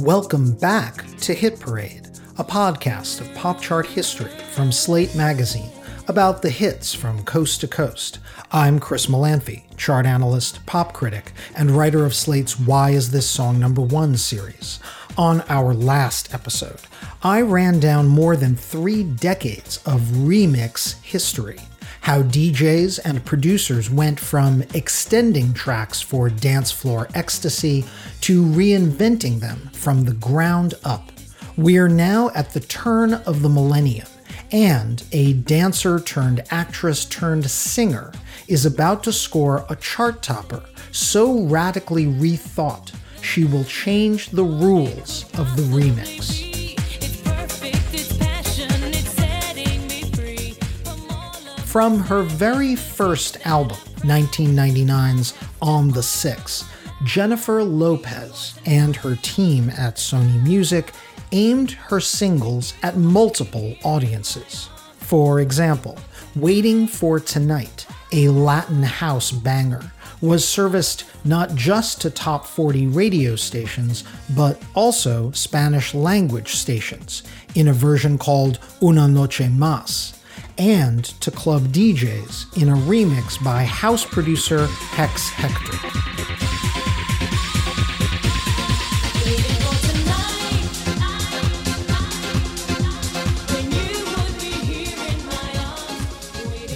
Welcome back to Hit Parade, a podcast of pop chart history from Slate Magazine about the hits from coast to coast. I'm Chris Molanphy, chart analyst, pop critic, and writer of Slate's Why Is This Song Number One series. On our last episode, I ran down more than three decades of remix history how DJs and producers went from extending tracks for dance floor ecstasy to reinventing them from the ground up. We're now at the turn of the millennium, and a dancer turned actress turned singer is about to score a chart topper so radically rethought she will change the rules of the remix. From her very first album, 1999's On the Six, Jennifer Lopez and her team at Sony Music aimed her singles at multiple audiences. For example, Waiting for Tonight, a Latin house banger, was serviced not just to top 40 radio stations, but also Spanish language stations in a version called Una Noche Más, and to club DJs in a remix by house producer Hex Hector.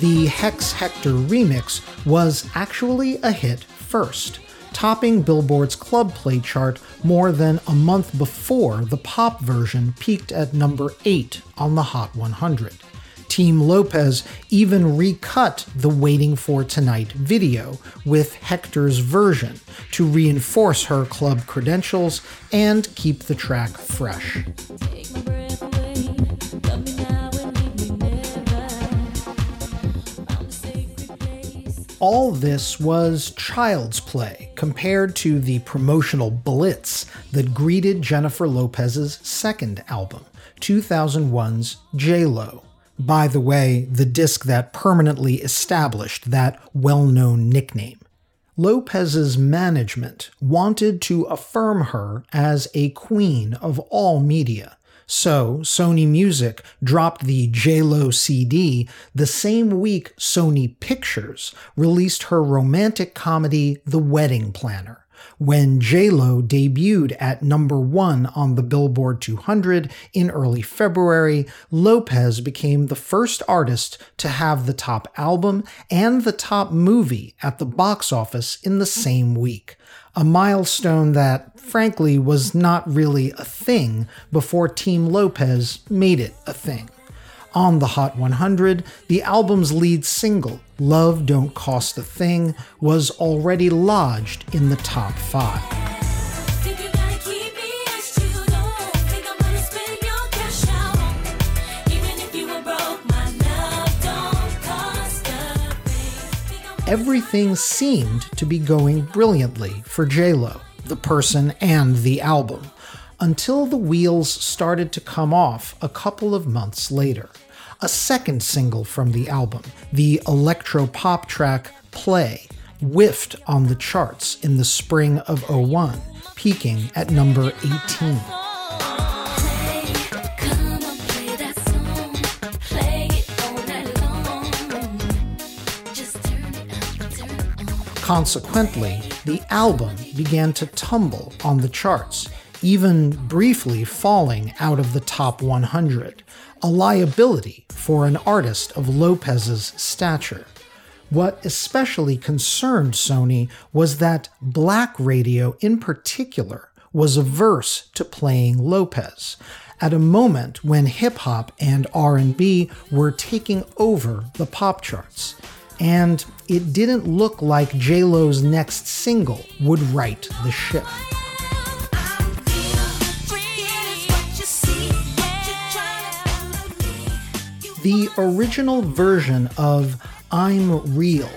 The Hex Hector remix was actually a hit first, topping Billboard's club play chart more than a month before the pop version peaked at number 8 on the Hot 100. Team Lopez even recut the Waiting for Tonight video with Hector's version to reinforce her club credentials and keep the track fresh. All this was child's play compared to the promotional blitz that greeted Jennifer Lopez's second album, 2001's J-Lo. By the way, the disc that permanently established that well known nickname. Lopez's management wanted to affirm her as a queen of all media. So, Sony Music dropped the JLo CD the same week Sony Pictures released her romantic comedy The Wedding Planner when J-Lo debuted at number one on the Billboard 200 in early February, Lopez became the first artist to have the top album and the top movie at the box office in the same week. A milestone that, frankly, was not really a thing before Team Lopez made it a thing. On the Hot 100, the album's lead single, Love Don't Cost a Thing, was already lodged in the top five. Everything seemed to be going brilliantly for JLo, the person and the album until the wheels started to come off a couple of months later. A second single from the album, the electro pop track Play, whiffed on the charts in the spring of 01, peaking at number 18. Consequently, the album began to tumble on the charts, even briefly falling out of the top 100, a liability for an artist of Lopez's stature. What especially concerned Sony was that black radio in particular was averse to playing Lopez at a moment when hip hop and R&B were taking over the pop charts. And it didn't look like J-Lo's next single would right the ship. The original version of I'm Real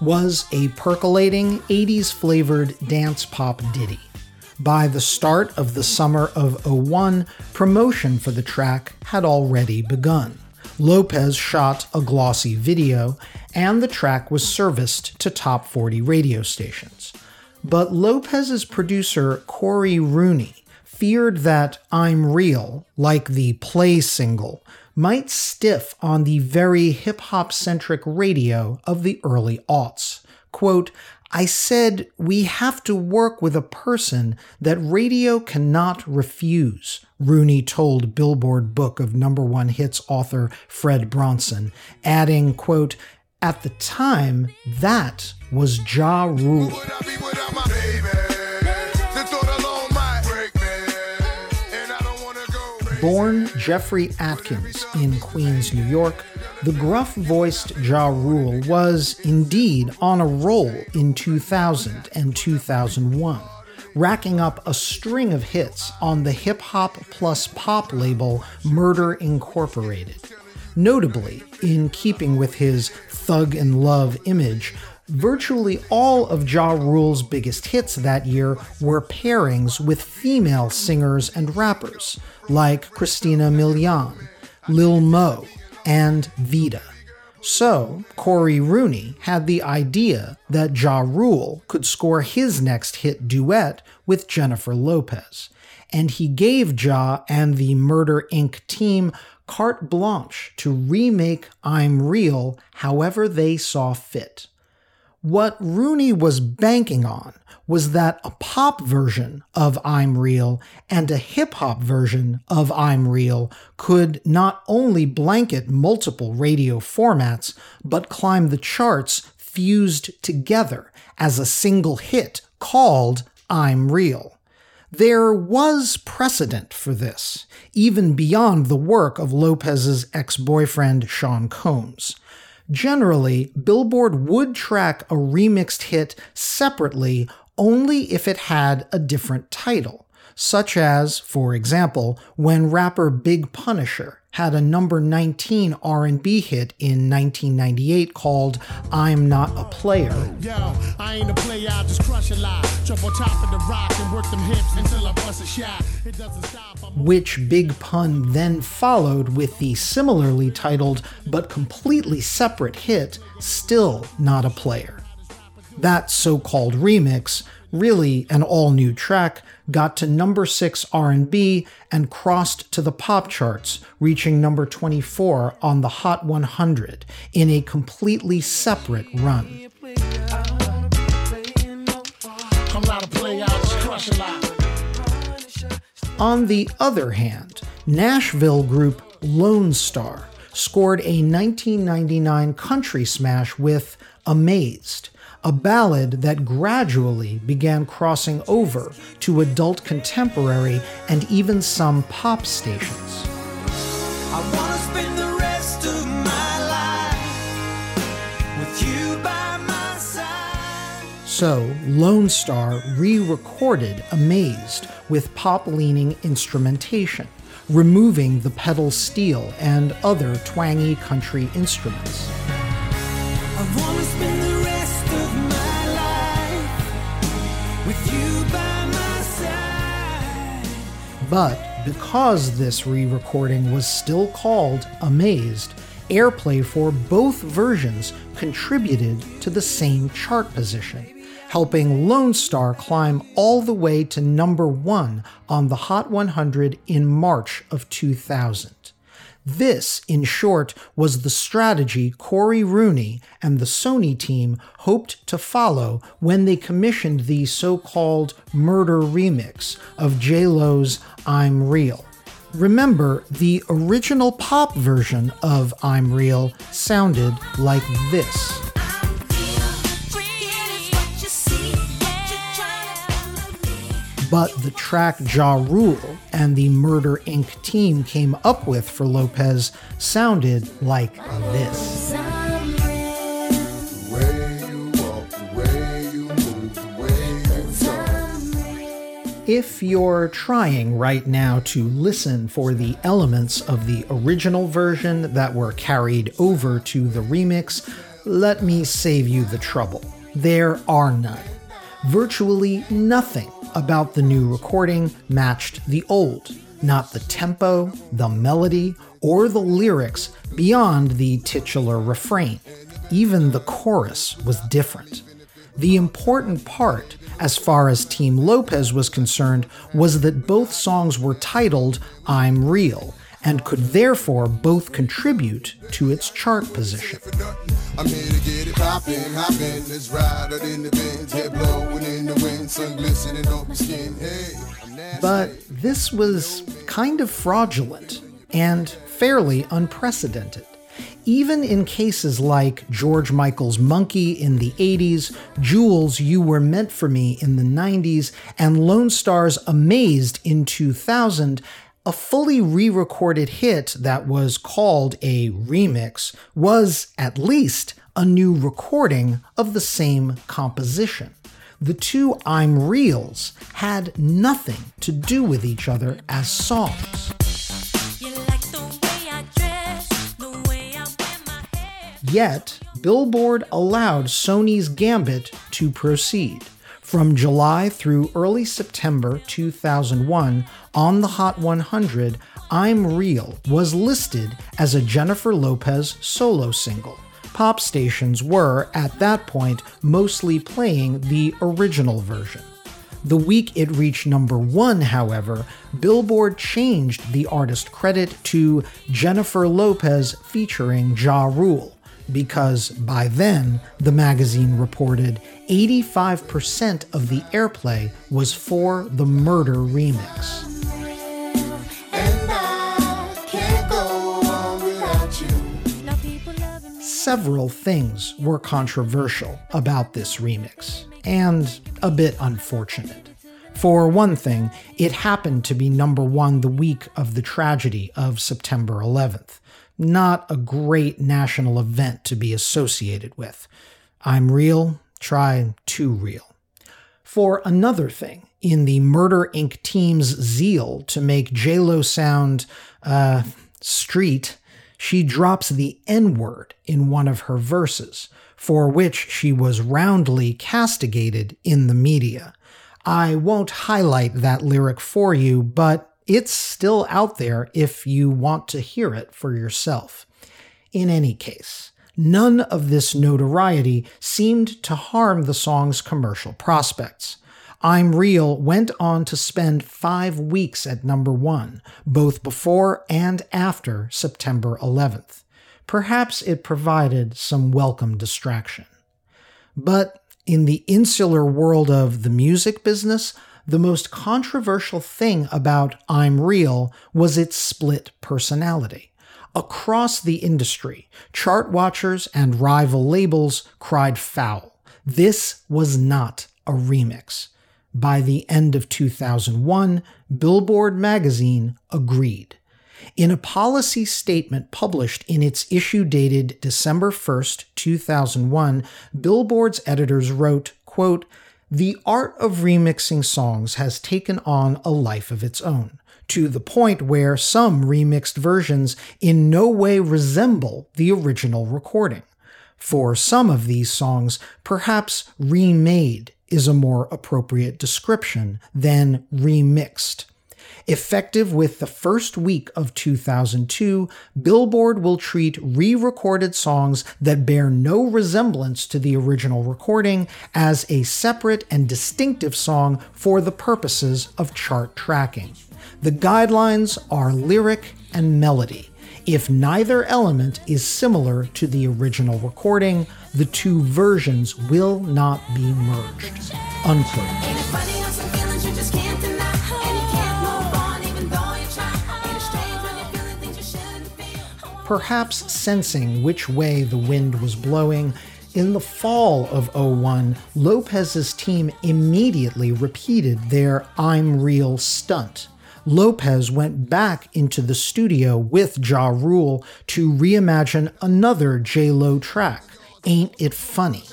was a percolating 80s flavored dance pop ditty. By the start of the summer of 01, promotion for the track had already begun. Lopez shot a glossy video, and the track was serviced to top 40 radio stations. But Lopez's producer, Cory Rooney, feared that I'm Real, like the play single, might stiff on the very hip hop centric radio of the early aughts. Quote, I said we have to work with a person that radio cannot refuse, Rooney told Billboard Book of Number One Hits author Fred Bronson, adding, quote, at the time, that was Ja Rule. Born Jeffrey Atkins in Queens, New York, the gruff voiced Ja Rule was indeed on a roll in 2000 and 2001, racking up a string of hits on the hip hop plus pop label Murder Incorporated. Notably, in keeping with his thug and love image, Virtually all of Ja Rule's biggest hits that year were pairings with female singers and rappers, like Christina Milian, Lil Mo, and Vita. So, Cory Rooney had the idea that Ja Rule could score his next hit duet with Jennifer Lopez, and he gave Ja and the Murder Inc. team carte blanche to remake I'm Real however they saw fit. What Rooney was banking on was that a pop version of I'm Real and a hip hop version of I'm Real could not only blanket multiple radio formats, but climb the charts fused together as a single hit called I'm Real. There was precedent for this, even beyond the work of Lopez's ex boyfriend Sean Combs. Generally, Billboard would track a remixed hit separately only if it had a different title, such as, for example, when rapper Big Punisher had a number 19 R&B hit in 1998 called I'm Not a Player. Yo, I ain't a player, I just crush a lot. Jump on top of the rock and work them hips until I bust a shot. It doesn't stop. Which Big Pun then followed with the similarly titled but completely separate hit Still Not a Player. That so-called remix really an all-new track, got to number 6 R&B and crossed to the pop charts, reaching number 24 on the Hot 100 in a completely separate run. On the other hand, Nashville group Lonestar scored a 1999 country smash with Amazed, a ballad that gradually began crossing over to adult contemporary and even some pop stations. So, Lonestar re recorded Amazed with pop leaning instrumentation, removing the pedal steel and other twangy country instruments. But because this re recording was still called Amazed, airplay for both versions contributed to the same chart position, helping Lonestar climb all the way to number one on the Hot 100 in March of 2000. This, in short, was the strategy Cory Rooney and the Sony team hoped to follow when they commissioned the so called murder remix of J-Lo's I'm Real. Remember, the original pop version of I'm Real sounded like this. But the track Ja Rule and the Murder Inc. team came up with for Lopez sounded like this. If you're trying right now to listen for the elements of the original version that were carried over to the remix, let me save you the trouble. There are none. Virtually nothing about the new recording matched the old, not the tempo, the melody, or the lyrics beyond the titular refrain. Even the chorus was different. The important part, as far as Team Lopez was concerned, was that both songs were titled I'm Real and could therefore both contribute to its chart position. blowin' in the wind sun glistenin' on the skin hey But this was kind of fraudulent and fairly unprecedented. Even in cases like George Michael's Monkey in the 80s, Jewel's You Were Meant for Me in the 90s, and Lonestar's Amazed in 2000, a fully re recorded hit that was called a remix was, at least, a new recording of the same composition. The two I'm Reals had nothing to do with each other as songs. Yet, Billboard allowed Sony's Gambit to proceed. From July through early September 2001, on the Hot 100, I'm Real was listed as a Jennifer Lopez solo single. Pop stations were, at that point, mostly playing the original version. The week it reached number one, however, Billboard changed the artist credit to Jennifer Lopez featuring Ja Rule, because by then, the magazine reported 85% of the airplay was for the Murder remix. Several things were controversial about this remix, and a bit unfortunate. For one thing, it happened to be number one the week of the tragedy of September 11th. Not a great national event to be associated with. I'm real, try too real. For another thing, in the Murder Inc. team's zeal to make JLo sound, uh, street, she drops the N word in one of her verses, for which she was roundly castigated in the media. I won't highlight that lyric for you, but it's still out there if you want to hear it for yourself. In any case, none of this notoriety seemed to harm the song's commercial prospects. I'm Real went on to spend five weeks at number one, both before and after September 11th. Perhaps it provided some welcome distraction. But in the insular world of the music business, the most controversial thing about I'm Real was its split personality. Across the industry, chart watchers and rival labels cried foul. This was not a remix. By the end of 2001, Billboard magazine agreed. In a policy statement published in its issue dated December 1st, 2001, Billboard's editors wrote, quote, The art of remixing songs has taken on a life of its own, to the point where some remixed versions in no way resemble the original recording. For some of these songs, perhaps remade is a more appropriate description than remixed. Effective with the first week of 2002, Billboard will treat re recorded songs that bear no resemblance to the original recording as a separate and distinctive song for the purposes of chart tracking. The guidelines are lyric and melody. If neither element is similar to the original recording, the two versions will not be merged. Unquote. Perhaps sensing which way the wind was blowing, in the fall of 01, Lopez's team immediately repeated their I'm Real stunt. Lopez went back into the studio with Ja Rule to reimagine another J-Lo track, Ain't It Funny,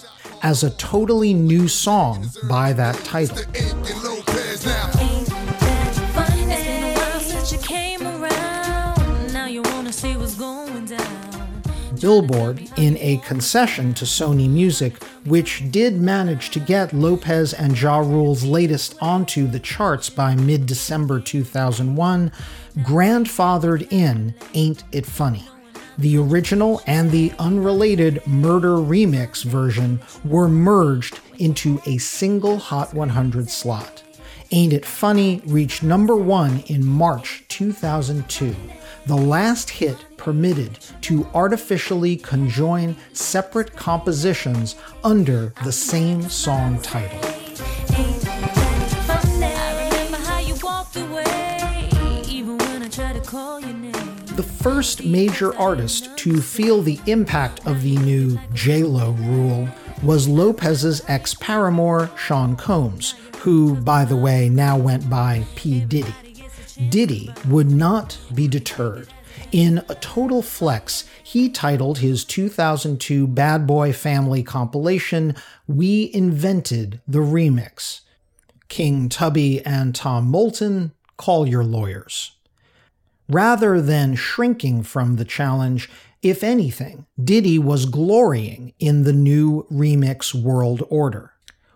as a totally new song by that title. Billboard in a concession to Sony Music, which did manage to get Lopez and Ja Rule's latest onto the charts by mid December 2001, grandfathered in Ain't It Funny. The original and the unrelated Murder Remix version were merged into a single Hot 100 slot. Ain't It Funny reached number one in March 2002 the last hit permitted to artificially conjoin separate compositions under the same song title. The first major artist to feel the impact of the new J-Lo rule was Lopez's ex paramour, Sean Combs, who, by the way, now went by P. Diddy. Diddy would not be deterred. In a total flex, he titled his 2002 Bad Boy Family compilation, We Invented the Remix. King Tubby and Tom Moulton, call your lawyers. Rather than shrinking from the challenge, if anything, Diddy was glorying in the new remix world order.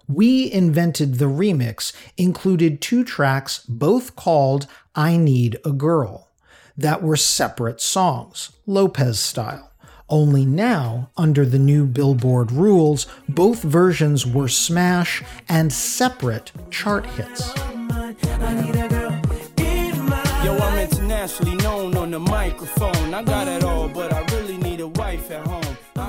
We Invented the Remix included two tracks, both called I Need a Girl, that were separate songs, Lopez style. Only now, under the new Billboard rules, both versions were smash and separate chart hits. Yo, I'm internationally known on the microphone. I got it all, but I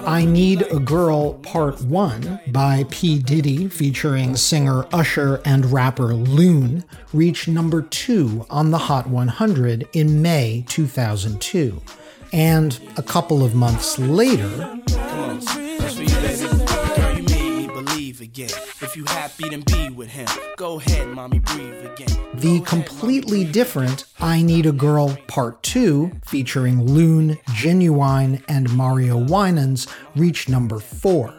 I Need a Girl Part 1 by P. Diddy featuring singer Usher and rapper Loon reached number 2 on the Hot 100 in May 2002. And a couple of months later. If you happy, then be with him. Go ahead, mommy, breathe again. The completely different I Need a Girl Part 2, featuring Loon, Ginuwine, and Mario Winans, reached number 4.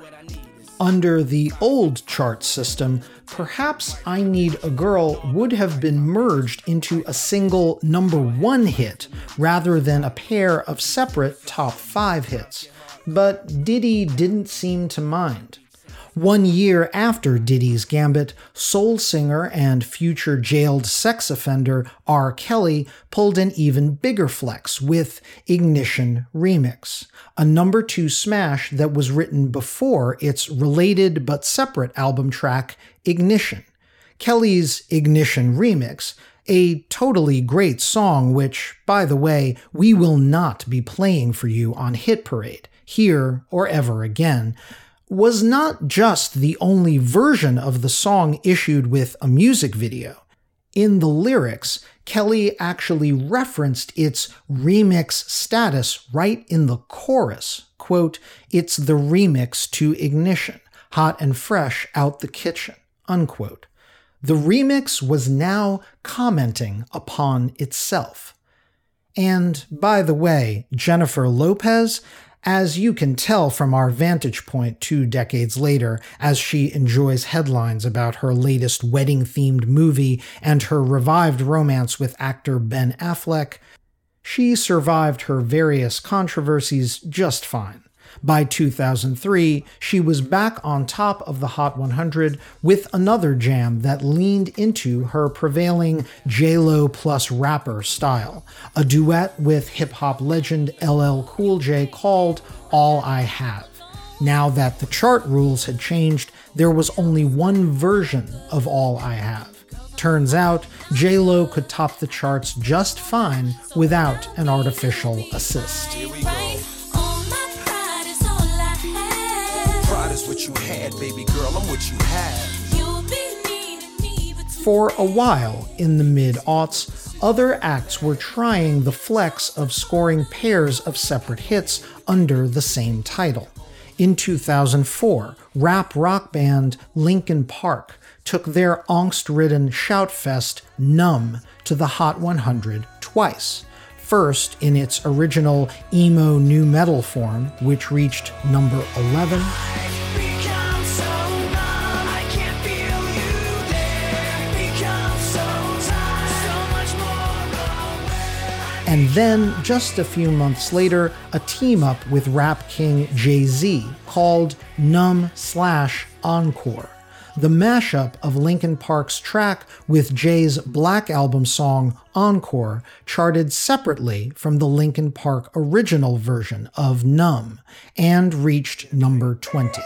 Under the old chart system, perhaps I Need a Girl would have been merged into a single number one hit rather than a pair of separate top five hits. But Diddy didn't seem to mind. One year after Diddy's Gambit, soul singer and future jailed sex offender R. Kelly pulled an even bigger flex with Ignition Remix, a number two smash that was written before its related but separate album track, Ignition. Kelly's Ignition Remix a totally great song, which, by the way, we will not be playing for you on Hit Parade, here or ever again, was not just the only version of the song issued with a music video. In the lyrics, Kelly actually referenced its remix status right in the chorus. Quote, it's the remix to Ignition, hot and fresh out the kitchen. Unquote. The remix was now commenting upon itself. And by the way, Jennifer Lopez as you can tell from our vantage point two decades later, as she enjoys headlines about her latest wedding themed movie and her revived romance with actor Ben Affleck, she survived her various controversies just fine. By 2003, she was back on top of the Hot 100 with another jam that leaned into her prevailing J-Lo plus rapper style, a duet with hip hop legend LL Cool J called All I Have. Now that the chart rules had changed, there was only one version of All I Have. Turns out, J-Lo could top the charts just fine without an artificial assist. For a while in the mid aughts, other acts were trying the flex of scoring pairs of separate hits under the same title. In 2004, rap rock band Linkin Park took their angst ridden shoutfest Numb to the Hot 100 twice. First in its original emo nu metal form, which reached number 11. And then, just a few months later, a team up with rap king Jay Z called Numb slash Encore. The mashup of Linkin Park's track with Jay's Black Album song Encore charted separately from the Linkin Park original version of Numb and reached number 20.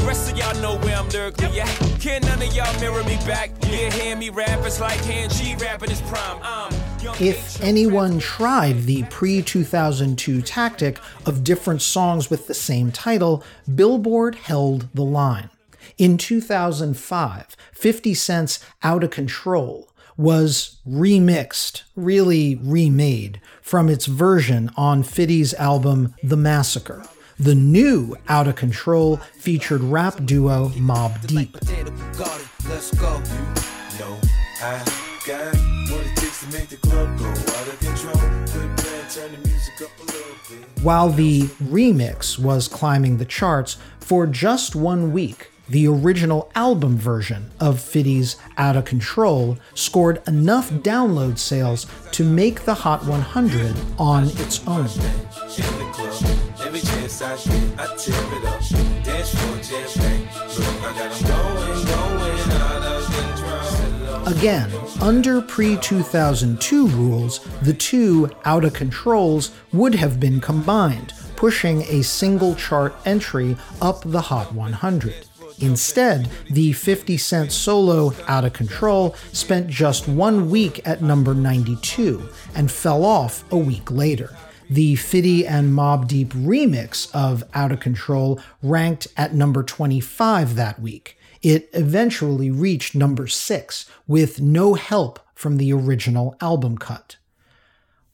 Who you know fresher than Riddle me that. The rest of y'all know where I'm lyrically at. Can none of y'all mirror me back? Yeah, hear me rap, it's like hand G rapping his prime. Um, if anyone tried the pre 2002 tactic of different songs with the same title, Billboard held the line. In 2005, 50 Cent's Outta Control was remixed, really remade, from its version on 50's album The Massacre. The new Out of Control featured rap duo Mobb Deep. While the remix was climbing the charts for just one week, the original album version of 50's Outta Control scored enough download sales to make the Hot 100 on its own. Again, under pre 2002 rules, the two Outta Controls would have been combined, pushing a single chart entry up the Hot 100. Instead, the 50 Cent solo Out of Control spent just one week at number 92 and fell off a week later. The Fitty and Mobb Deep remix of Out of Control ranked at number 25 that week. It eventually reached number 6 with no help from the original album cut.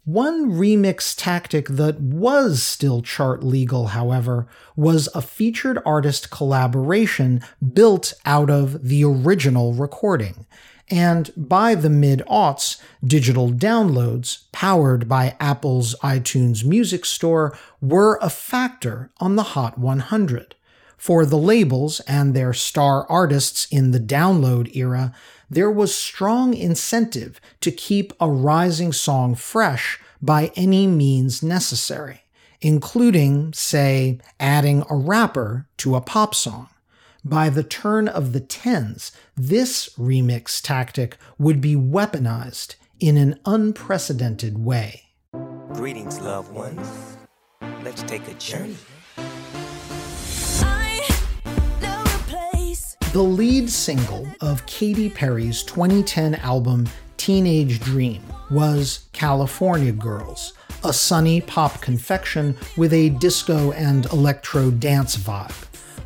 One remix tactic that was still chart legal, however, was a featured artist collaboration built out of the original recording. And by the mid aughts, digital downloads, powered by Apple's iTunes Music Store, were a factor on the Hot 100. For the labels and their star artists in the download era, there was strong incentive to keep a rising song fresh by any means necessary, including, say, adding a rapper to a pop song. By the turn of the tens, this remix tactic would be weaponized in an unprecedented way. Greetings, loved ones. Let's take a journey. The lead single of Katy Perry's 2010 album Teenage Dream was California Girls, a sunny pop confection with a disco and electro dance vibe.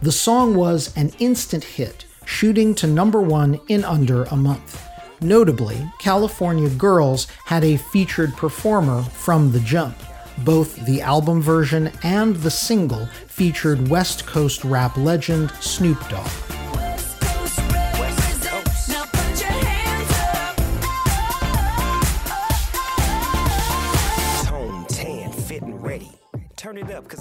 The song was an instant hit, shooting to number one in under a month. Notably, California Girls had a featured performer from the jump. Both the album version and the single featured West Coast rap legend Snoop Dogg.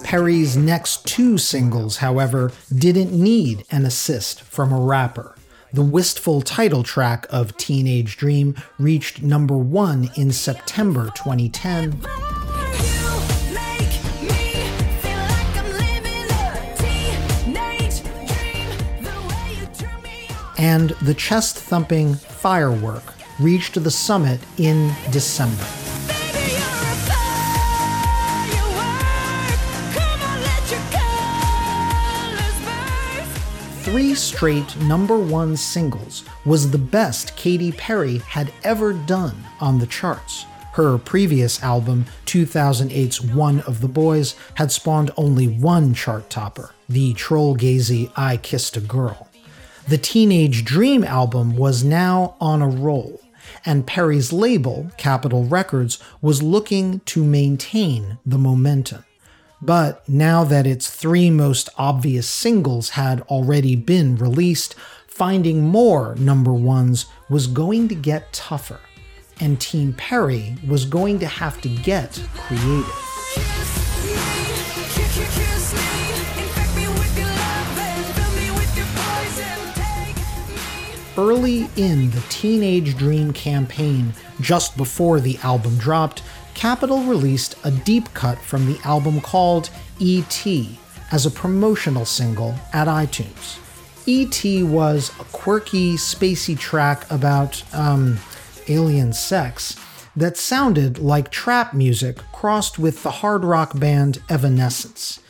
Perry's next two singles, however, didn't need an assist from a rapper. The wistful title track of Teenage Dream reached number one in September 2010. And the chest thumping Firework reached the summit in December. Three straight number one singles was the best Katy Perry had ever done on the charts. Her previous album, 2008's One of the Boys, had spawned only one chart topper, the troll gazy I Kissed a Girl. The Teenage Dream album was now on a roll, and Perry's label, Capitol Records, was looking to maintain the momentum. But now that its three most obvious singles had already been released, finding more number ones was going to get tougher, and Team Perry was going to have to get creative. Early in the Teenage Dream campaign, just before the album dropped, Capitol released a deep cut from the album called E.T. as a promotional single at iTunes. E.T. was a quirky, spacey track about, um, alien sex that sounded like trap music crossed with the hard rock band Evanescence.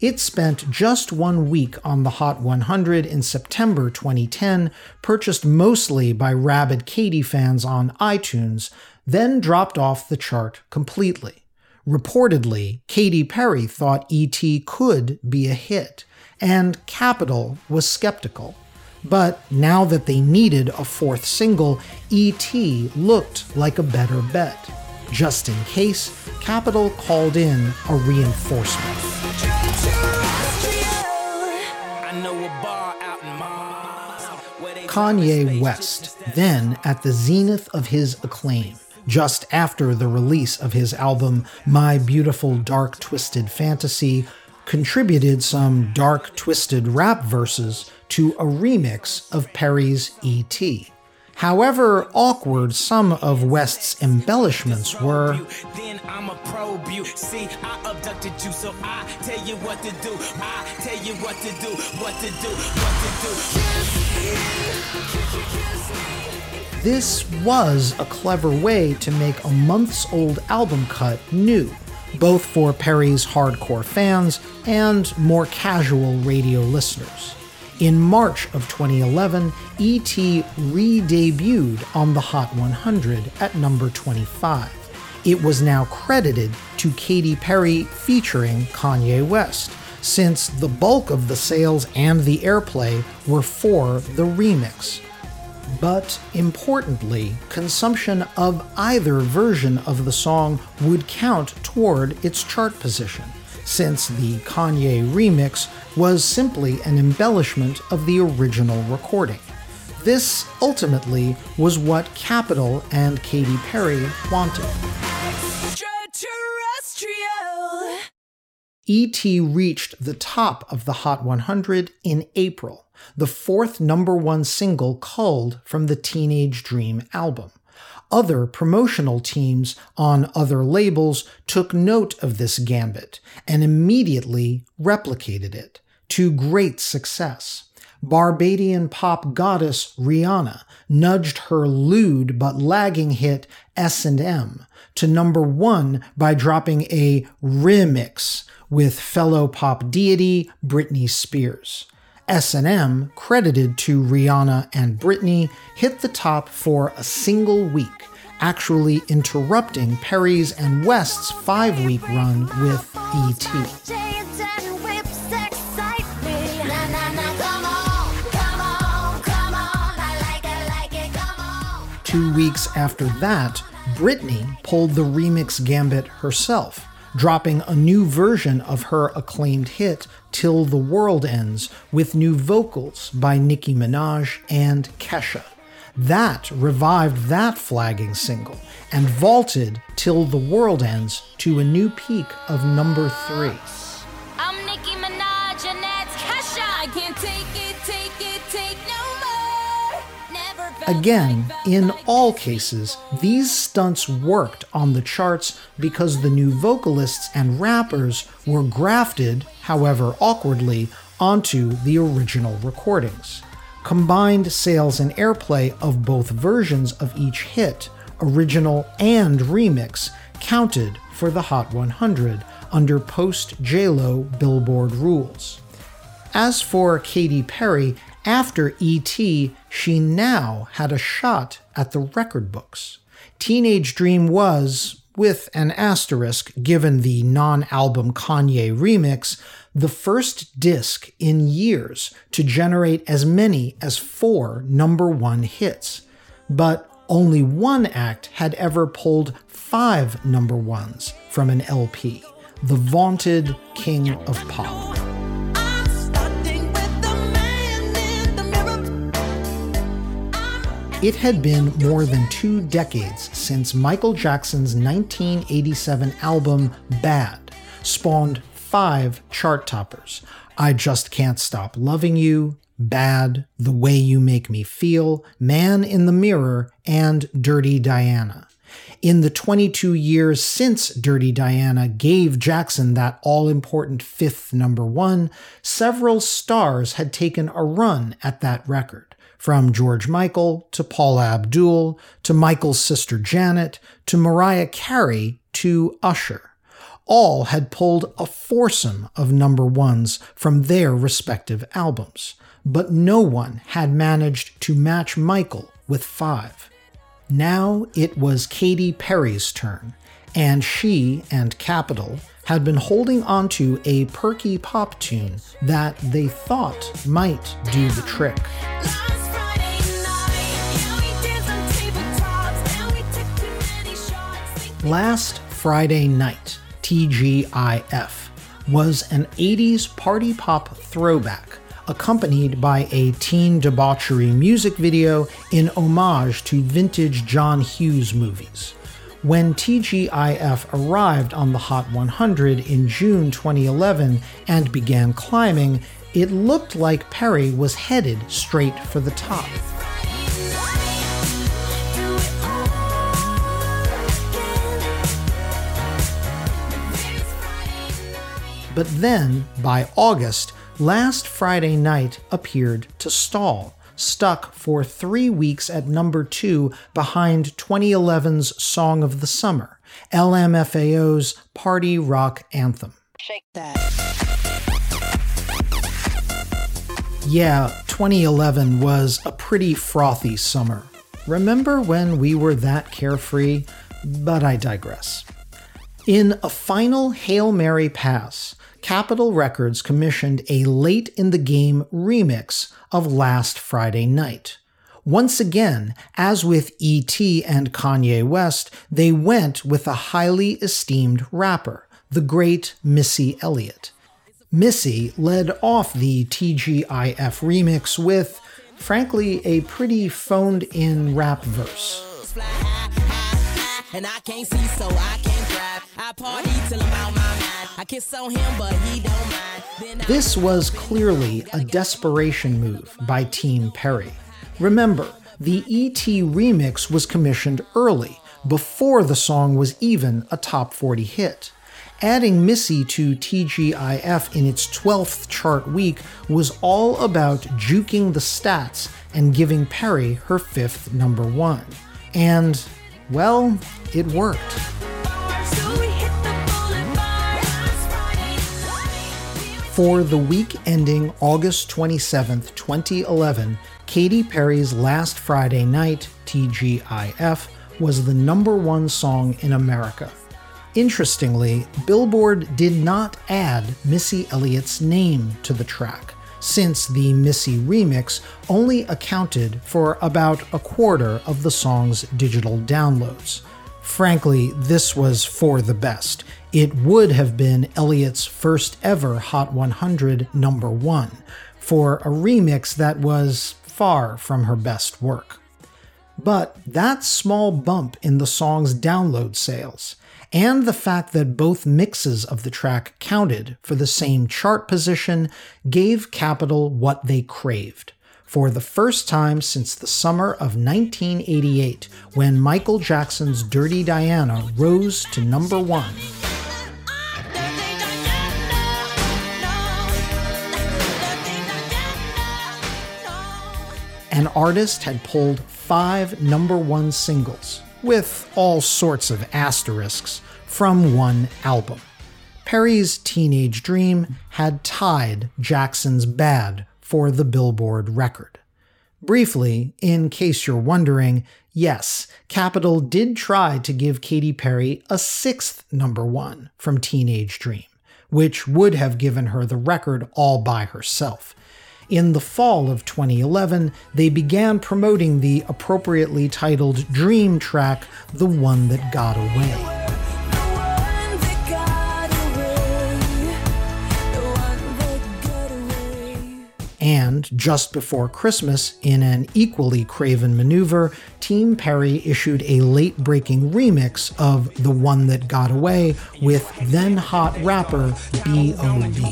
It spent just one week on the Hot 100 in September 2010, purchased mostly by rabid Katy fans on iTunes, then dropped off the chart completely. Reportedly, Katy Perry thought E.T. could be a hit, and Capitol was skeptical. But now that they needed a fourth single, E.T. looked like a better bet. Just in case, Capitol called in a reinforcement. Kanye West, then at the zenith of his acclaim, just after the release of his album My Beautiful Dark Twisted Fantasy, contributed some dark twisted rap verses to a remix of Perry's E.T. However awkward some of West's embellishments were, you. See, I abducted you, so I tell you what to do. I tell you what to do, what to do, what to do. This was a clever way to make a months old album cut new, both for Perry's hardcore fans and more casual radio listeners. In March of 2011, E.T. re debuted on the Hot 100 at number 25. It was now credited to Katy Perry featuring Kanye West, since the bulk of the sales and the airplay were for the remix. But importantly, consumption of either version of the song would count toward its chart position, since the Kanye remix was simply an embellishment of the original recording. This ultimately was what Capitol and Katy Perry wanted. E.T. reached the top of the Hot 100 in April the fourth number one single culled from the Teenage Dream album. Other promotional teams on other labels took note of this gambit and immediately replicated it to great success. Barbadian pop goddess Rihanna nudged her lewd but lagging hit S&M to number 1 by dropping a remix with fellow pop deity Britney Spears. S&M, credited to Rihanna and Britney, hit the top for a single week, actually interrupting Perry's and West's five week run with E.T. Two weeks after that, Britney pulled the remix gambit herself dropping a new version of her acclaimed hit Till the World Ends with new vocals by Nicki Minaj and Kesha. That revived that flagging single and vaulted Till the World Ends to a new peak of number three. Again, in all cases, these stunts worked on the charts because the new vocalists and rappers were grafted, however awkwardly, onto the original recordings. Combined sales and airplay of both versions of each hit, original and remix, counted for the Hot 100 under post JLo Billboard rules. As for Katy Perry, After E.T., she now had a shot at the record books. Teenage Dream was, with an asterisk given the non album Kanye remix, the first disc in years to generate as many as four number one hits. But only one act had ever pulled five number ones from an LP the vaunted King of Pop. It had been more than two decades since Michael Jackson's 1987 album Bad spawned five chart toppers I Just Can't Stop Loving You, Bad, The Way You Make Me Feel, Man in the Mirror, and Dirty Diana. In the 22 years since Dirty Diana gave Jackson that all important fifth number one, several stars had taken a run at that record from George Michael to Paula Abdul to Michael's sister Janet to Mariah Carey to Usher. All had pulled a foursome of number ones from their respective albums, but no one had managed to match Michael with five. Now it was Katy Perry's turn, and she and Capitol had been holding onto a perky pop tune that they thought might do the trick. Last Friday Night, TGIF, was an 80s party pop throwback accompanied by a teen debauchery music video in homage to vintage John Hughes movies. When TGIF arrived on the Hot 100 in June 2011 and began climbing, it looked like Perry was headed straight for the top. But then, by August, Last Friday Night appeared to stall, stuck for three weeks at number two behind 2011's Song of the Summer, LMFAO's party rock anthem. Shake that. Yeah, 2011 was a pretty frothy summer. Remember when we were that carefree? But I digress. In a final Hail Mary pass, Capitol Records commissioned a late in the game remix of Last Friday Night. Once again, as with E.T. and Kanye West, they went with a highly esteemed rapper, the great Missy Elliott. Missy led off the TGIF remix with, frankly, a pretty phoned in rap verse. And I can't see, so I can't. I party till I'm out. I kiss on him, but he don't mind. This was clearly a desperation move by Team Perry. Remember, the ET remix was commissioned early, before the song was even a top 40 hit. Adding Missy to TGIF in its 12th chart week was all about juking the stats and giving Perry her fifth number one. And well, it worked. For the week ending August 27, 2011, Katy Perry's Last Friday Night, TGIF, was the number one song in America. Interestingly, Billboard did not add Missy Elliott's name to the track since the Missy remix only accounted for about a quarter of the song's digital downloads. Frankly, this was for the best. It would have been Elliott's first ever Hot 100 number one for a remix that was far from her best work. But that small bump in the song's download sales and the fact that both mixes of the track counted for the same chart position gave Capitol what they craved. For the first time since the summer of 1988, when Michael Jackson's Dirty Diana rose to number one. An artist had pulled five number one singles with all sorts of asterisks, from one album. Perry's Teenage Dream had tied Jackson's Bad for the Billboard record. Briefly, in case you're wondering, yes, Capitol did try to give Katy Perry a sixth number one from Teenage Dream, which would have given her the record all by herself. In the fall of 2011, they began promoting the appropriately titled Dream track, The One That Got Away. And just before Christmas, in an equally craven maneuver, Team Perry issued a late breaking remix of The One That Got Away with then hot rapper B.O.B.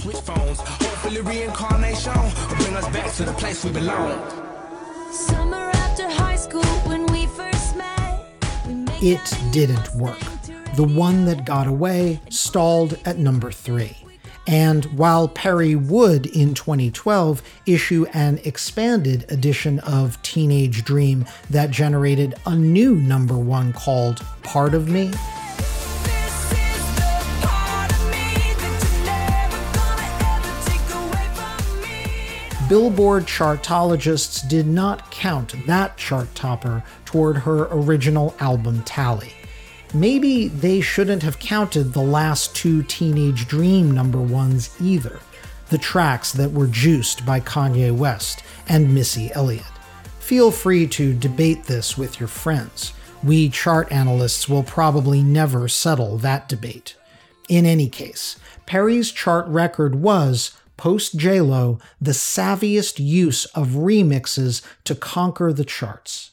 It didn't work. The One That Got Away stalled at number three. And while Perry would in 2012 issue an expanded edition of Teenage Dream that generated a new number one called Part of Me, Billboard chartologists did not count that chart topper toward her original album tally maybe they shouldn't have counted the last two Teenage Dream number ones either, the tracks that were juiced by Kanye West and Missy Elliott. Feel free to debate this with your friends. We chart analysts will probably never settle that debate. In any case, Perry's chart record was, post JLo, the savviest use of remixes to conquer the charts.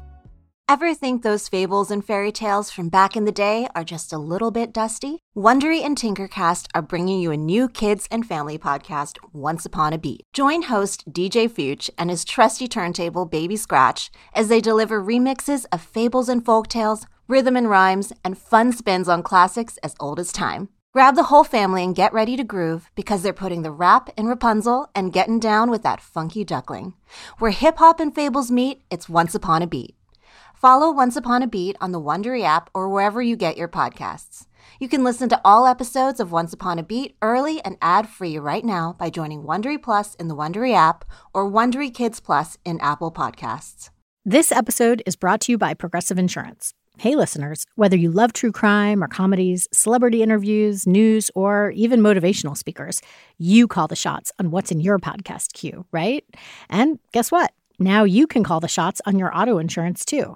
Ever think those fables and fairy tales from back in the day are just a little bit dusty? Wondery and Tinkercast are bringing you a new kids and family podcast, Once Upon a Beat. Join host DJ Fuchs and his trusty turntable Baby Scratch as they deliver remixes of fables and folk tales, rhythm and rhymes, and fun spins on classics as old as time. Grab the whole family and get ready to groove because they're putting the rap in Rapunzel and getting down with that funky duckling. Where hip hop and fables meet, it's Once Upon a Beat. Follow Once Upon a Beat on the Wondery app or wherever you get your podcasts. You can listen to all episodes of Once Upon a Beat early and ad-free right now by joining Wondery Plus in the Wondery app or Wondery Kids Plus in Apple Podcasts. This episode is brought to you by Progressive Insurance. Hey, listeners, whether you love true crime or comedies, celebrity interviews, news, or even motivational speakers, you call the shots on what's in your podcast queue, right? And guess what? Now you can call the shots on your auto insurance too.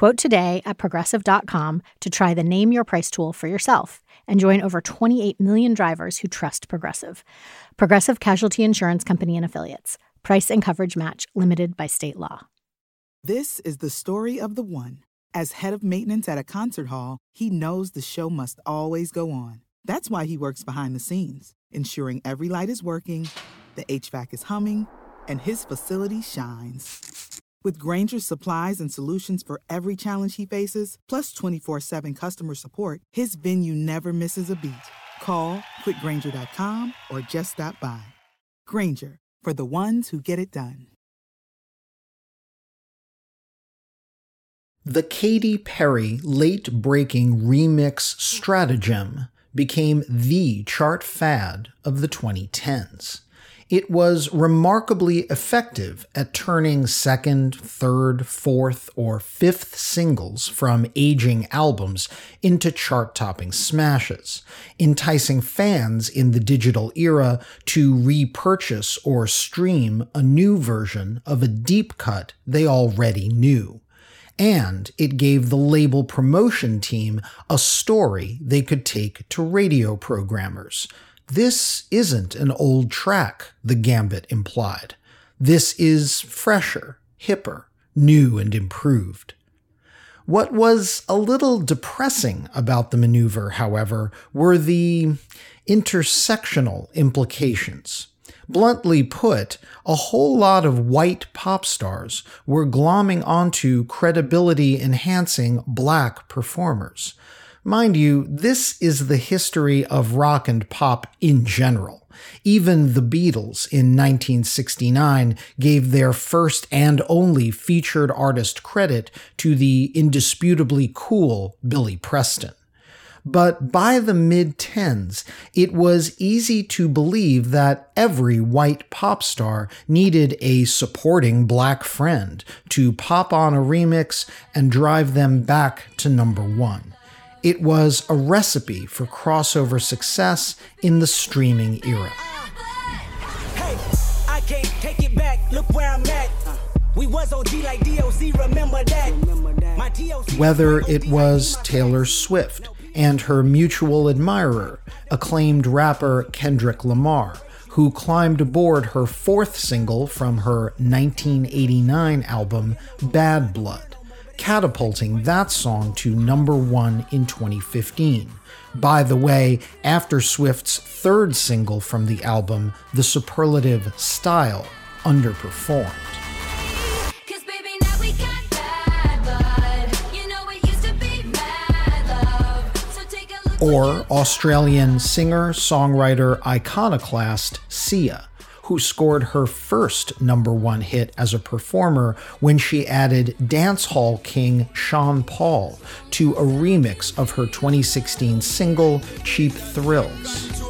Quote today at progressive.com to try the Name Your Price tool for yourself and join over 28 million drivers who trust Progressive. Progressive Casualty Insurance Company and Affiliates. Price and coverage match limited by state law. This is the story of the one. As head of maintenance at a concert hall, he knows the show must always go on. That's why he works behind the scenes, ensuring every light is working, the HVAC is humming, and his facility shines. With Grainger's supplies and solutions for every challenge he faces, plus 24 7 customer support, his venue never misses a beat. Call click grainger.com or just stop by. Grainger, for the ones who get it done. The Katy Perry late breaking remix stratagem became the chart fad of the 2010s. It was remarkably effective at turning second, third, fourth, or fifth singles from aging albums into chart topping smashes, enticing fans in the digital era to repurchase or stream a new version of a deep cut they already knew. And it gave the label promotion team a story they could take to radio programmers this isn't an old track, the Gambit implied. This is fresher, hipper, new and improved. What was a little depressing about the maneuver, however, were the intersectional implications. Bluntly put, a whole lot of white pop stars were glomming onto credibility enhancing black performers. Mind you, this is the history of rock and pop in general. Even the Beatles in 1969 gave their first and only featured artist credit to the indisputably cool Billy Preston. But by the mid 10s, it was easy to believe that every white pop star needed a supporting black friend to pop on a remix and drive them back to number one. It was a recipe for crossover success in the streaming era. Whether it was Taylor Swift and her mutual admirer, acclaimed rapper Kendrick Lamar, who climbed aboard her fourth single from her 1989 album, Bad Blood catapulting that song to number one in 2015. By the way, after Swift's third single from the album, the superlative Style underperformed. or Australian singer, songwriter, iconoclast Sia who scored her first number one hit as a performer when she added dancehall king Sean Paul to a remix of her 2016 single Cheap Thrills.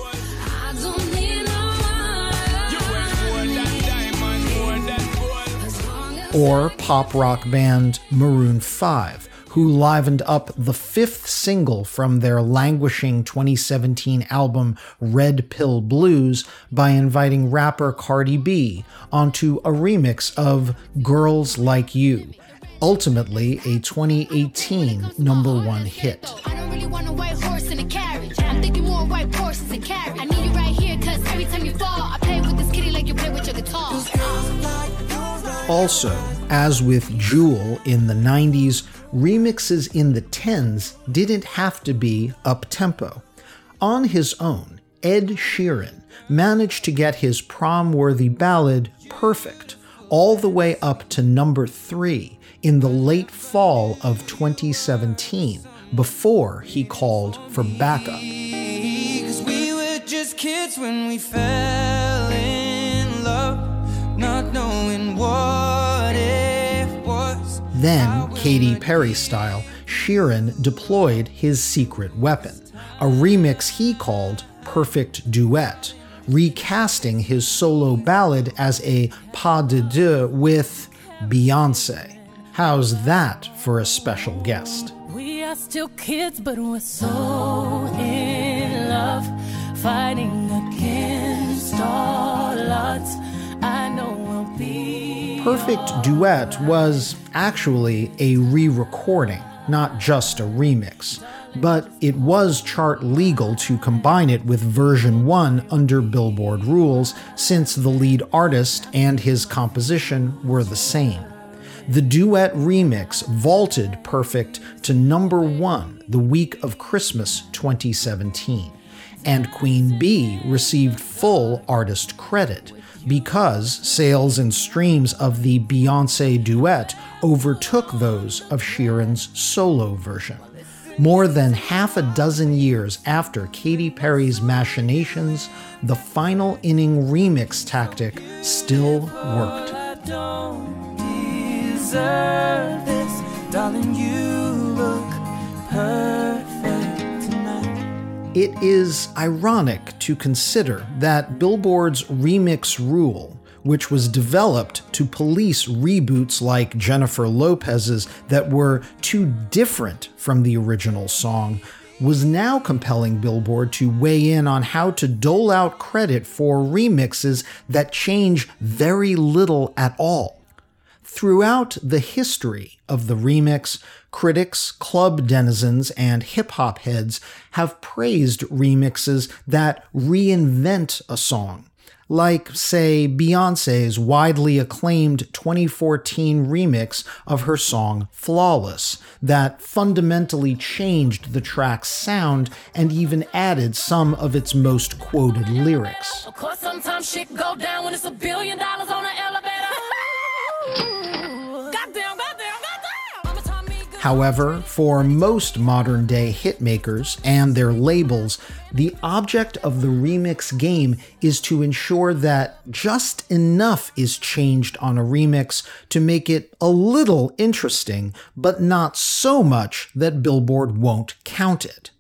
Or pop rock band Maroon 5 who livened up the fifth single from their languishing 2017 album Red Pill Blues by inviting rapper Cardi B onto a remix of Girls Like You, ultimately a 2018 number one hit. Also, as with Jewel in the 90s, remixes in the 10s didn't have to be up tempo. On his own, Ed Sheeran managed to get his prom worthy ballad perfect all the way up to number three in the late fall of 2017 before he called for backup. Then, Katy Perry style, Sheeran deployed his secret weapon, a remix he called Perfect Duet, recasting his solo ballad as a pas de deux with Beyonce. How's that for a special guest? We are still kids, but we're so in love, fighting against all odds. Perfect Duet was actually a re recording, not just a remix. But it was chart legal to combine it with version 1 under Billboard rules, since the lead artist and his composition were the same. The duet remix vaulted Perfect to number one the week of Christmas 2017, and Queen Bee received full artist credit because sales and streams of the Beyonce duet overtook those of Sheeran's solo version. More than half a dozen years after Katy Perry's machinations, the final inning remix tactic still worked. Darling, you look perfect. It is ironic to consider that Billboard's remix rule which was developed to police reboots like Jennifer Lopez's that were too different from the original song, was now compelling Billboard to weigh in on how to dole out credit for remixes that change very little at all. Throughout the history of the remix, critics, club denizens, and hip hop heads have praised remixes that reinvent a song like, say, Beyonce's widely acclaimed 2014 remix of her song Flawless, that fundamentally changed the track's sound and even added some of its most quoted lyrics. Of course, sometimes shit go down when it's a billion dollars on an elevator. However, for most modern day hitmakers and their labels, the object of the remix game is to ensure that just enough is changed on a remix to make it a little interesting, but not so much that Billboard won't count it.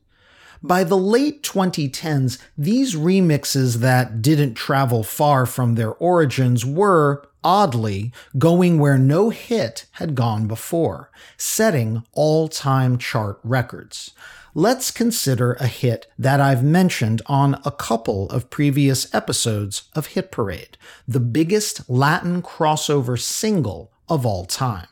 By the late 2010s, these remixes that didn't travel far from their origins were, oddly, going where no hit had gone before, setting all time chart records. Let's consider a hit that I've mentioned on a couple of previous episodes of Hit Parade, the biggest Latin crossover single of all time.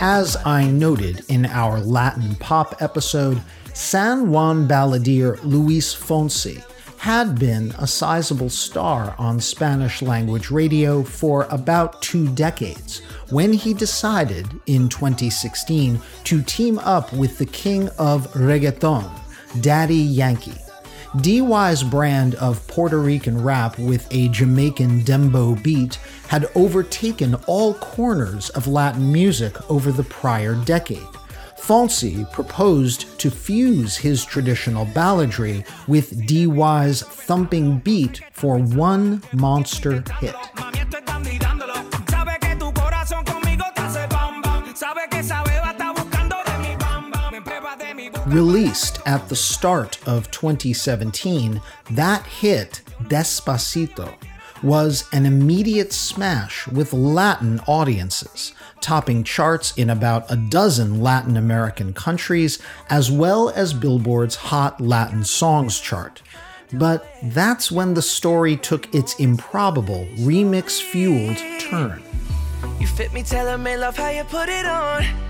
As I noted in our Latin pop episode, San Juan balladeer Luis Fonsi had been a sizable star on Spanish language radio for about two decades when he decided in 2016 to team up with the king of reggaeton, Daddy Yankee. DY's brand of Puerto Rican rap with a Jamaican dembow beat had overtaken all corners of Latin music over the prior decade. Fonsi proposed to fuse his traditional balladry with DY's thumping beat for one monster hit. Released at the start of 2017, that hit, Despacito, was an immediate smash with Latin audiences, topping charts in about a dozen Latin American countries, as well as Billboard's Hot Latin Songs chart. But that's when the story took its improbable, remix fueled turn. You fit me, tell me love how you put it on.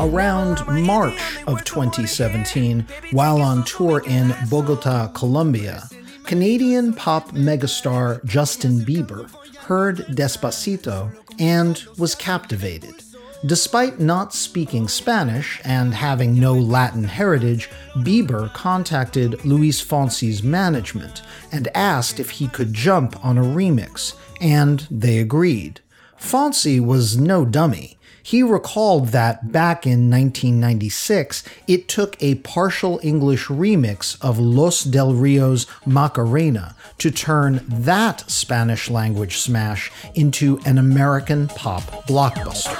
Around March of 2017, while on tour in Bogota, Colombia, Canadian pop megastar Justin Bieber heard Despacito and was captivated. Despite not speaking Spanish and having no Latin heritage, Bieber contacted Luis Fonsi's management and asked if he could jump on a remix, and they agreed. Fonsi was no dummy. He recalled that back in 1996, it took a partial English remix of Los Del Rio's Macarena to turn that Spanish language smash into an American pop blockbuster.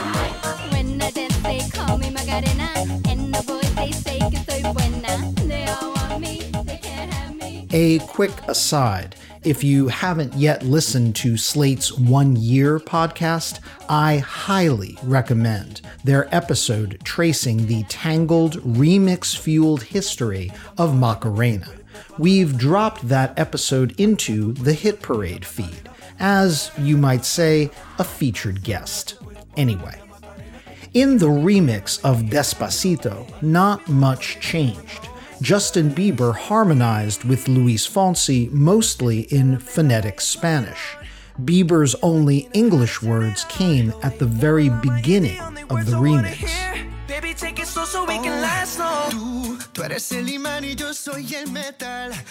A quick aside if you haven't yet listened to Slate's One Year podcast, I highly recommend their episode tracing the tangled, remix fueled history of Macarena. We've dropped that episode into the Hit Parade feed, as you might say, a featured guest. Anyway, in the remix of Despacito, not much changed. Justin Bieber harmonized with Luis Fonsi mostly in phonetic Spanish. Bieber's only English words came at the very beginning of the remix.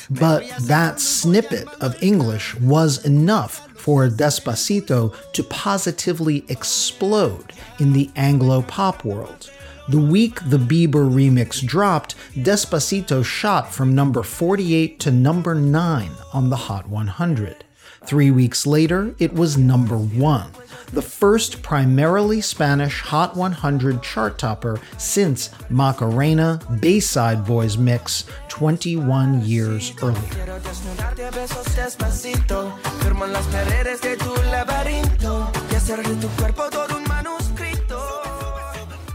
But that snippet of English was enough for Despacito to positively explode in the Anglo pop world. The week the Bieber remix dropped, Despacito shot from number 48 to number 9 on the Hot 100. Three weeks later, it was number one, the first primarily Spanish Hot 100 chart topper since Macarena Bayside Boys mix 21 years earlier.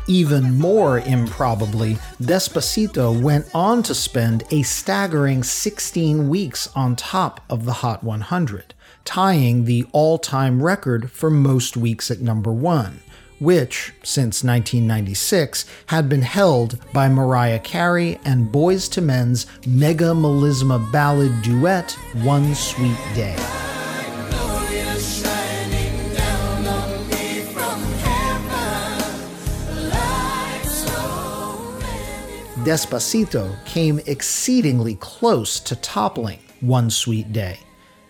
Even more improbably, Despacito went on to spend a staggering 16 weeks on top of the Hot 100, tying the all time record for most weeks at number one, which, since 1996, had been held by Mariah Carey and Boyz II Men's mega melisma ballad duet, One Sweet Day. Despacito came exceedingly close to toppling One Sweet Day.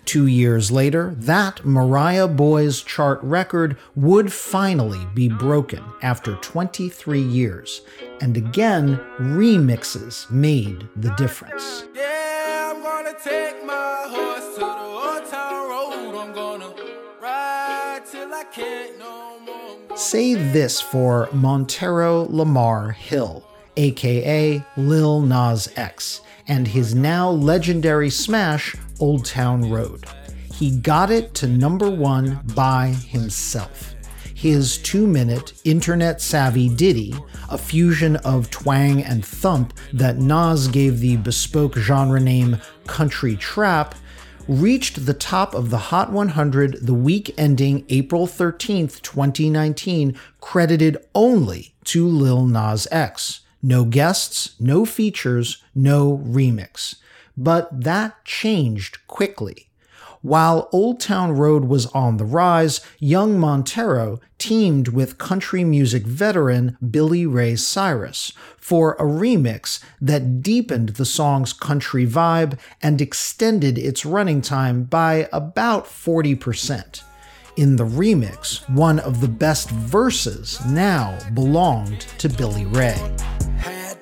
Two years later, that Mariah Boys chart record would finally be broken after 23 years, and again, remixes made the difference. Yeah, I'm gonna take my horse to the old town road. I'm gonna ride till I can't no. Say this for Montero Lamar Hill aka Lil Nas X, and his now legendary smash, Old Town Road. He got it to number one by himself. His two minute internet savvy ditty, a fusion of twang and thump that Nas gave the bespoke genre name Country Trap, reached the top of the Hot 100 the week ending April 13th, 2019, credited only to Lil Nas X. No guests, no features, no remix. But that changed quickly. While Old Town Road was on the rise, young Montero teamed with country music veteran Billy Ray Cyrus for a remix that deepened the song's country vibe and extended its running time by about 40%. In the remix, one of the best verses now belonged to Billy Ray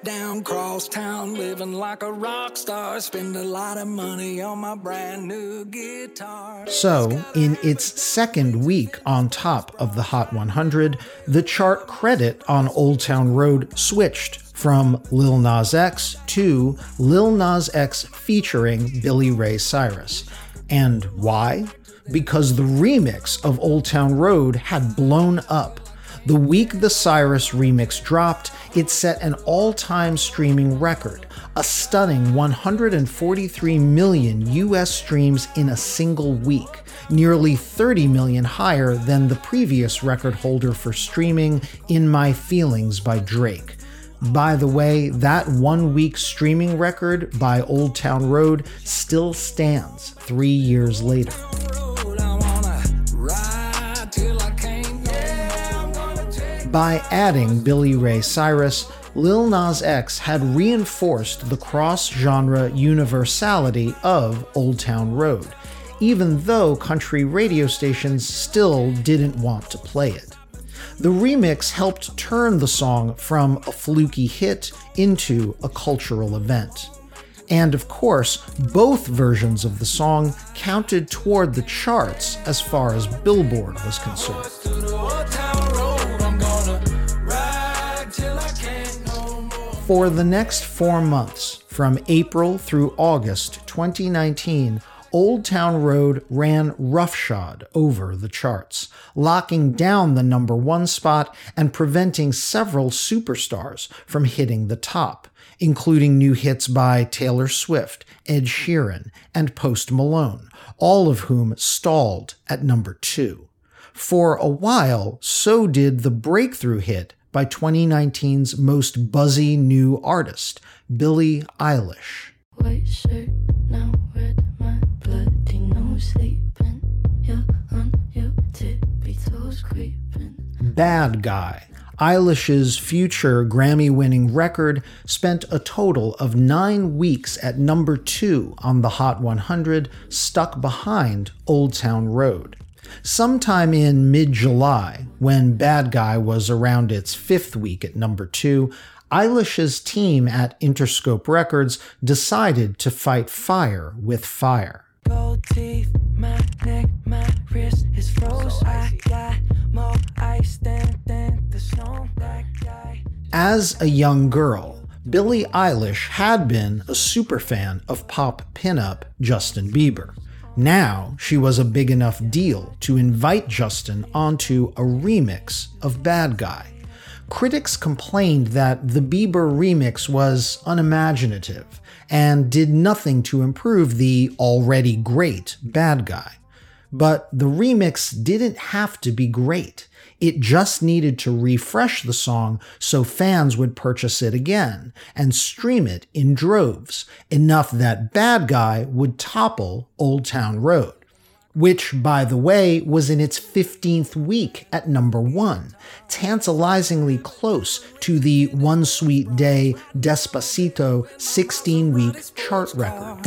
down cross town, living like a rock star. Spend a lot of money on my brand new guitar. So, in its second week on top of the Hot 100, the chart credit on Old Town Road switched from Lil Nas X to Lil Nas X featuring Billy Ray Cyrus. And why? Because the remix of Old Town Road had blown up the week the Cyrus remix dropped, it set an all time streaming record, a stunning 143 million US streams in a single week, nearly 30 million higher than the previous record holder for streaming, In My Feelings by Drake. By the way, that one week streaming record by Old Town Road still stands three years later. By adding Billy Ray Cyrus, Lil Nas X had reinforced the cross genre universality of Old Town Road, even though country radio stations still didn't want to play it. The remix helped turn the song from a fluky hit into a cultural event. And of course, both versions of the song counted toward the charts as far as Billboard was concerned. For the next four months, from April through August 2019, Old Town Road ran roughshod over the charts, locking down the number one spot and preventing several superstars from hitting the top, including new hits by Taylor Swift, Ed Sheeran, and Post Malone, all of whom stalled at number two. For a while, so did the breakthrough hit by 2019's most buzzy new artist, Billie Eilish. White shirt, now red, my bloody nose sleeping. You're on your tippy toes creeping. Bad Guy. Eilish's future Grammy winning record spent a total of nine weeks at number two on the Hot 100, stuck behind Old Town Road. Sometime in mid July, when Bad Guy was around its fifth week at number two, Eilish's team at Interscope Records decided to fight fire with fire. Teeth, My neck, my wrist is froze. So I got more ice than, than the snow that guy. As a young girl, Billie Eilish had been a superfan of pop pinup Justin Bieber. Now she was a big enough deal to invite Justin onto a remix of Bad Guy. Critics complained that the Bieber remix was unimaginative and did nothing to improve the already great Bad Guy. But the remix didn't have to be great. It just needed to refresh the song so fans would purchase it again and stream it in droves, enough that Bad Guy would topple Old Town Road. Which, by the way, was in its 15th week at number one, tantalizingly close to the One Sweet Day Despacito 16 week chart record.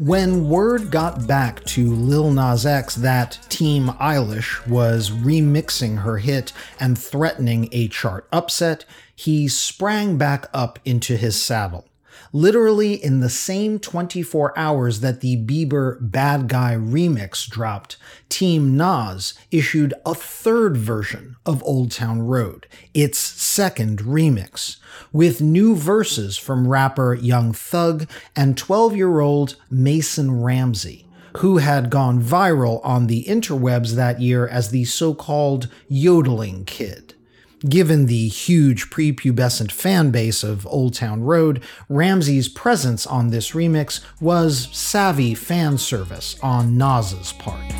When word got back to Lil Nas X that Team Eilish was remixing her hit and threatening a chart upset, he sprang back up into his saddle. Literally in the same 24 hours that the Bieber Bad Guy remix dropped, Team Nas issued a third version of Old Town Road, its second remix, with new verses from rapper Young Thug and 12 year old Mason Ramsey who had gone viral on the interwebs that year as the so called yodeling kid. Given the huge prepubescent fan base of Old Town Road, Ramsey's presence on this remix was savvy fan service on Nas's part.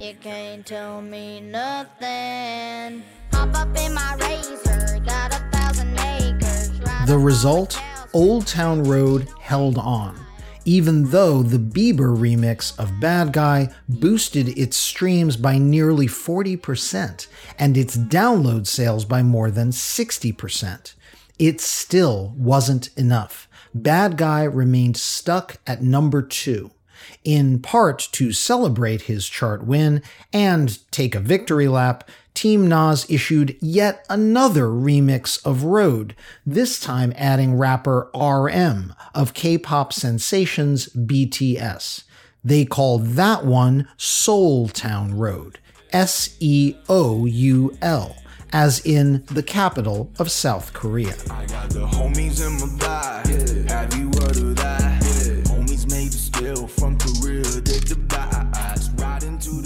You can't tell me nothing. Hop up in my razor, got a thousand acres. The result? Old Town Road held on even though the Bieber remix of Bad Guy boosted its streams by nearly 40% and its download sales by more than 60%. It still wasn't enough. Bad Guy remained stuck at number two in part to celebrate his chart win and take a victory lap, Team Nas issued yet another remix of Road, this time adding rapper RM of K pop sensations BTS. They called that one Seoul Town Road, S E O U L, as in the capital of South Korea.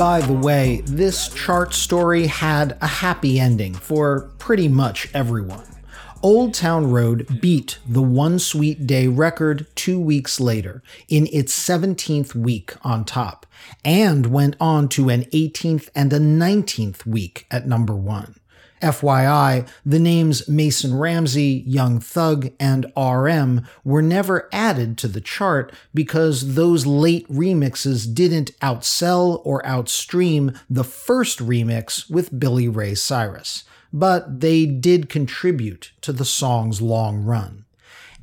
By the way, this chart story had a happy ending for pretty much everyone. Old Town Road beat the One Sweet Day record two weeks later in its 17th week on top, and went on to an 18th and a 19th week at number one. FYI, the names Mason Ramsey, Young Thug, and RM were never added to the chart because those late remixes didn't outsell or outstream the first remix with Billy Ray Cyrus, but they did contribute to the song's long run.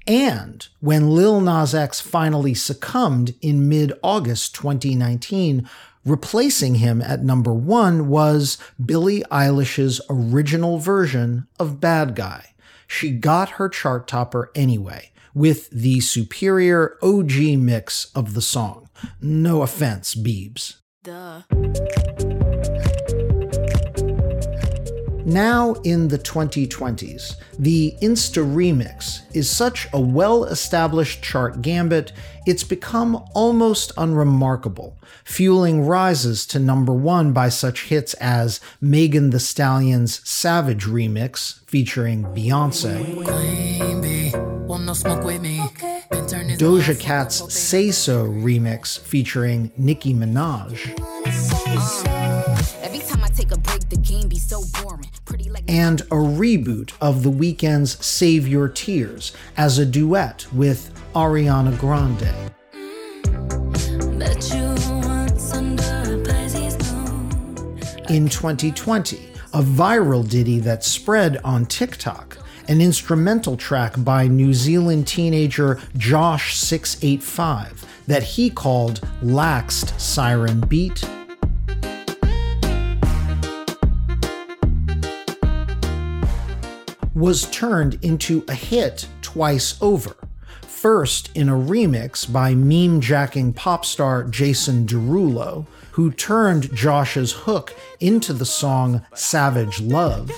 And when Lil Nas X finally succumbed in mid August 2019, Replacing him at number one was Billie Eilish's original version of Bad Guy. She got her chart topper anyway, with the superior OG mix of the song. No offense, Beebs. Duh. Now in the 2020s, the Insta Remix is such a well established chart gambit, it's become almost unremarkable, fueling rises to number one by such hits as Megan Thee Stallion's Savage Remix featuring Beyonce. Doja Cat's Say So remix featuring Nicki Minaj and a reboot of The Weeknd's Save Your Tears as a duet with Ariana Grande. In 2020, a viral ditty that spread on TikTok, an instrumental track by New Zealand teenager Jawsh 685 that he called Laxed Siren Beat was turned into a hit twice over. First, in a remix by meme jacking pop star Jason Derulo, who turned Jawsh's hook into the song Savage Love.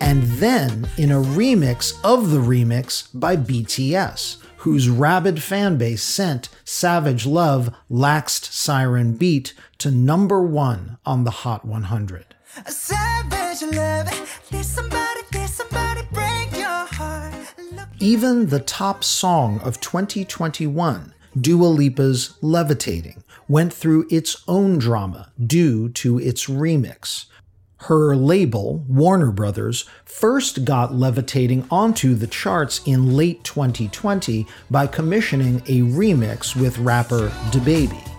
And then in a remix of the remix by BTS, whose rabid fanbase sent Savage Love Laxed Siren Beat to number one on the Hot 100. Even the top song of 2021, Dua Lipa's Levitating, went through its own drama due to its remix, her label, Warner Brothers, first got Levitating onto the charts in late 2020 by commissioning a remix with rapper DaBaby.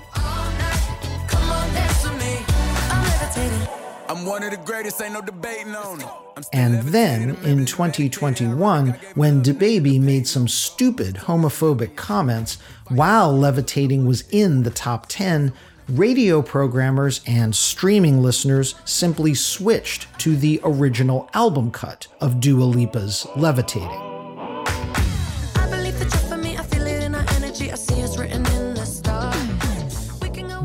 And then in 2021, when DaBaby made some stupid homophobic comments while Levitating was in the top 10, radio programmers and streaming listeners simply switched to the original album cut of Dua Lipa's Levitating.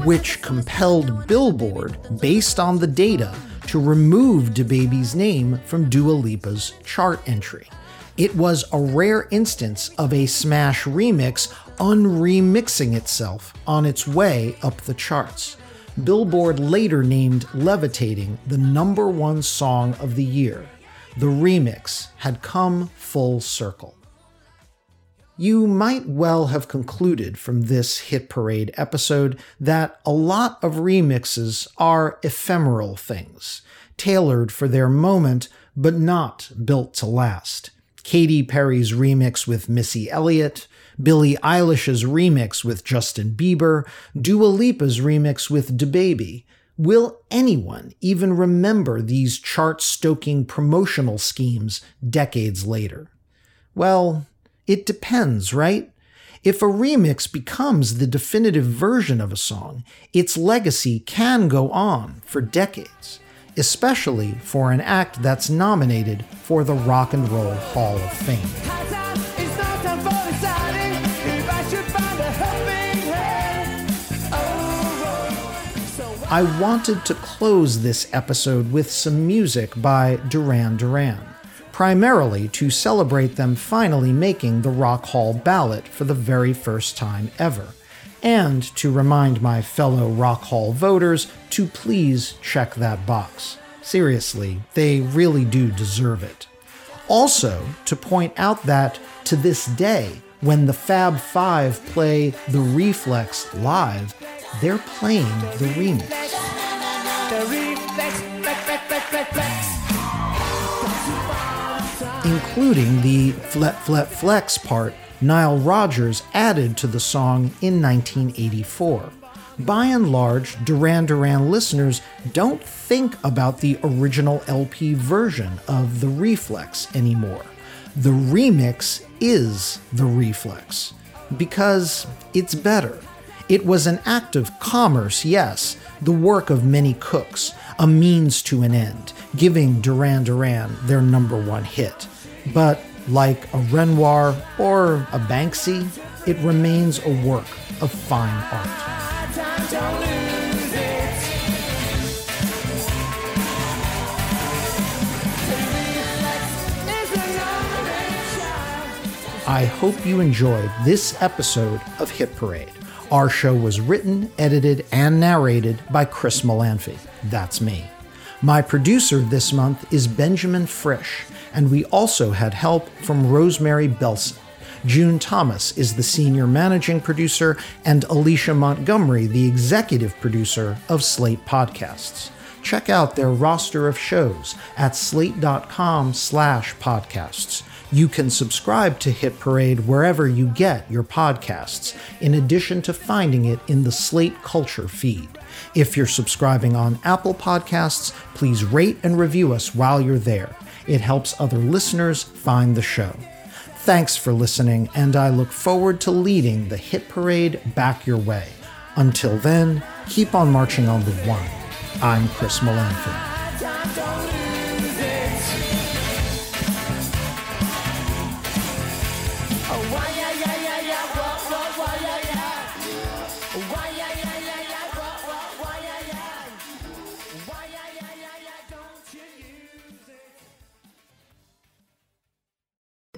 Which compelled Billboard, based on the data, to remove DaBaby's name from Dua Lipa's chart entry. It was a rare instance of a smash remix unremixing itself on its way up the charts. Billboard later named Levitating the number one song of the year. The remix had come full circle. You might well have concluded from this Hit Parade episode that a lot of remixes are ephemeral things, tailored for their moment, but not built to last. Katy Perry's remix with Missy Elliott, Billie Eilish's remix with Justin Bieber, Dua Lipa's remix with DaBaby. Will anyone even remember these chart stoking promotional schemes decades later? Well, it depends, right? If a remix becomes the definitive version of a song, its legacy can go on for decades, especially for an act that's nominated for the Rock and Roll Hall of Fame. I wanted to close this episode with some music by Duran Duran, primarily to celebrate them finally making the Rock Hall ballot for the very first time ever, and to remind my fellow Rock Hall voters to please check that box. Seriously, they really do deserve it. Also, to point out that to this day, when the Fab Five play The Reflex live, they're playing the remix. Including the Flet Flet Flex part Nile Rodgers added to the song in 1984. By and large, Duran Duran listeners don't think about the original LP version of the Reflex anymore. The remix is the Reflex because it's better. It was an act of commerce, yes, the work of many cooks, a means to an end, giving Duran Duran their number one hit. But like a Renoir or a Banksy, it remains a work of fine art. I hope you enjoyed this episode of Hit Parade. Our show was written, edited, and narrated by Chris Molanphy. That's me. My producer this month is Benjamin Frisch, and we also had help from Rosemary Belson. June Thomas is the senior managing producer, and Alicia Montgomery, the executive producer of Slate Podcasts. Check out their roster of shows at slate.com slash podcasts. You can subscribe to Hit Parade wherever you get your podcasts, in addition to finding it in the Slate Culture feed. If you're subscribing on Apple Podcasts, please rate and review us while you're there. It helps other listeners find the show. Thanks for listening, and I look forward to leading the Hit Parade back your way. Until then, keep on marching on the one. I'm Chris Molanphy.